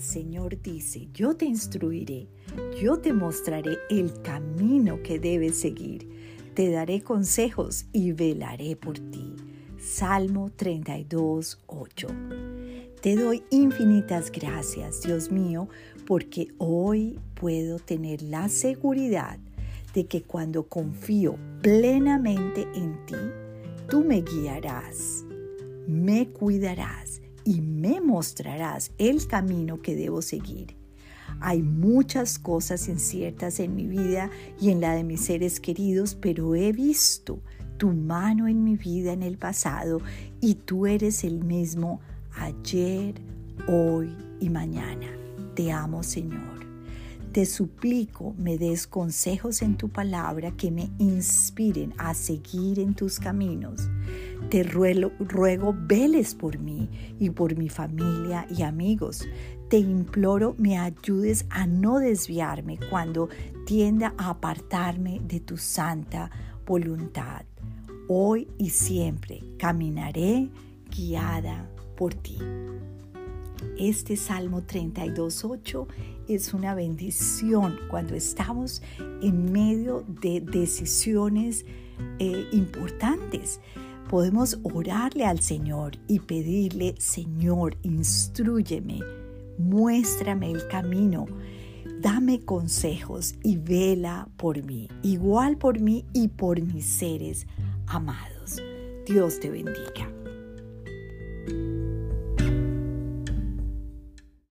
Señor dice, yo te instruiré, yo te mostraré el camino que debes seguir, te daré consejos y velaré por ti. Salmo 32, 8. Te doy infinitas gracias, Dios mío, porque hoy puedo tener la seguridad de que cuando confío plenamente en ti, tú me guiarás, me cuidarás y me mostrarás el camino que debo seguir. Hay muchas cosas inciertas en mi vida y en la de mis seres queridos, pero he visto tu mano en mi vida en el pasado y tú eres el mismo ayer, hoy y mañana. Te amo, Señor. Te suplico me des consejos en tu palabra que me inspiren a seguir en tus caminos. Te ruego, veles por mí y por mi familia y amigos. Te imploro me ayudes a no desviarme cuando tienda a apartarme de tu santa voluntad. Hoy y siempre caminaré guiada por ti. Este Salmo 32.8 es una bendición cuando estamos en medio de decisiones eh, importantes. Podemos orarle al Señor y pedirle, Señor, instruyeme, muéstrame el camino, dame consejos y vela por mí, igual por mí y por mis seres amados. Dios te bendiga.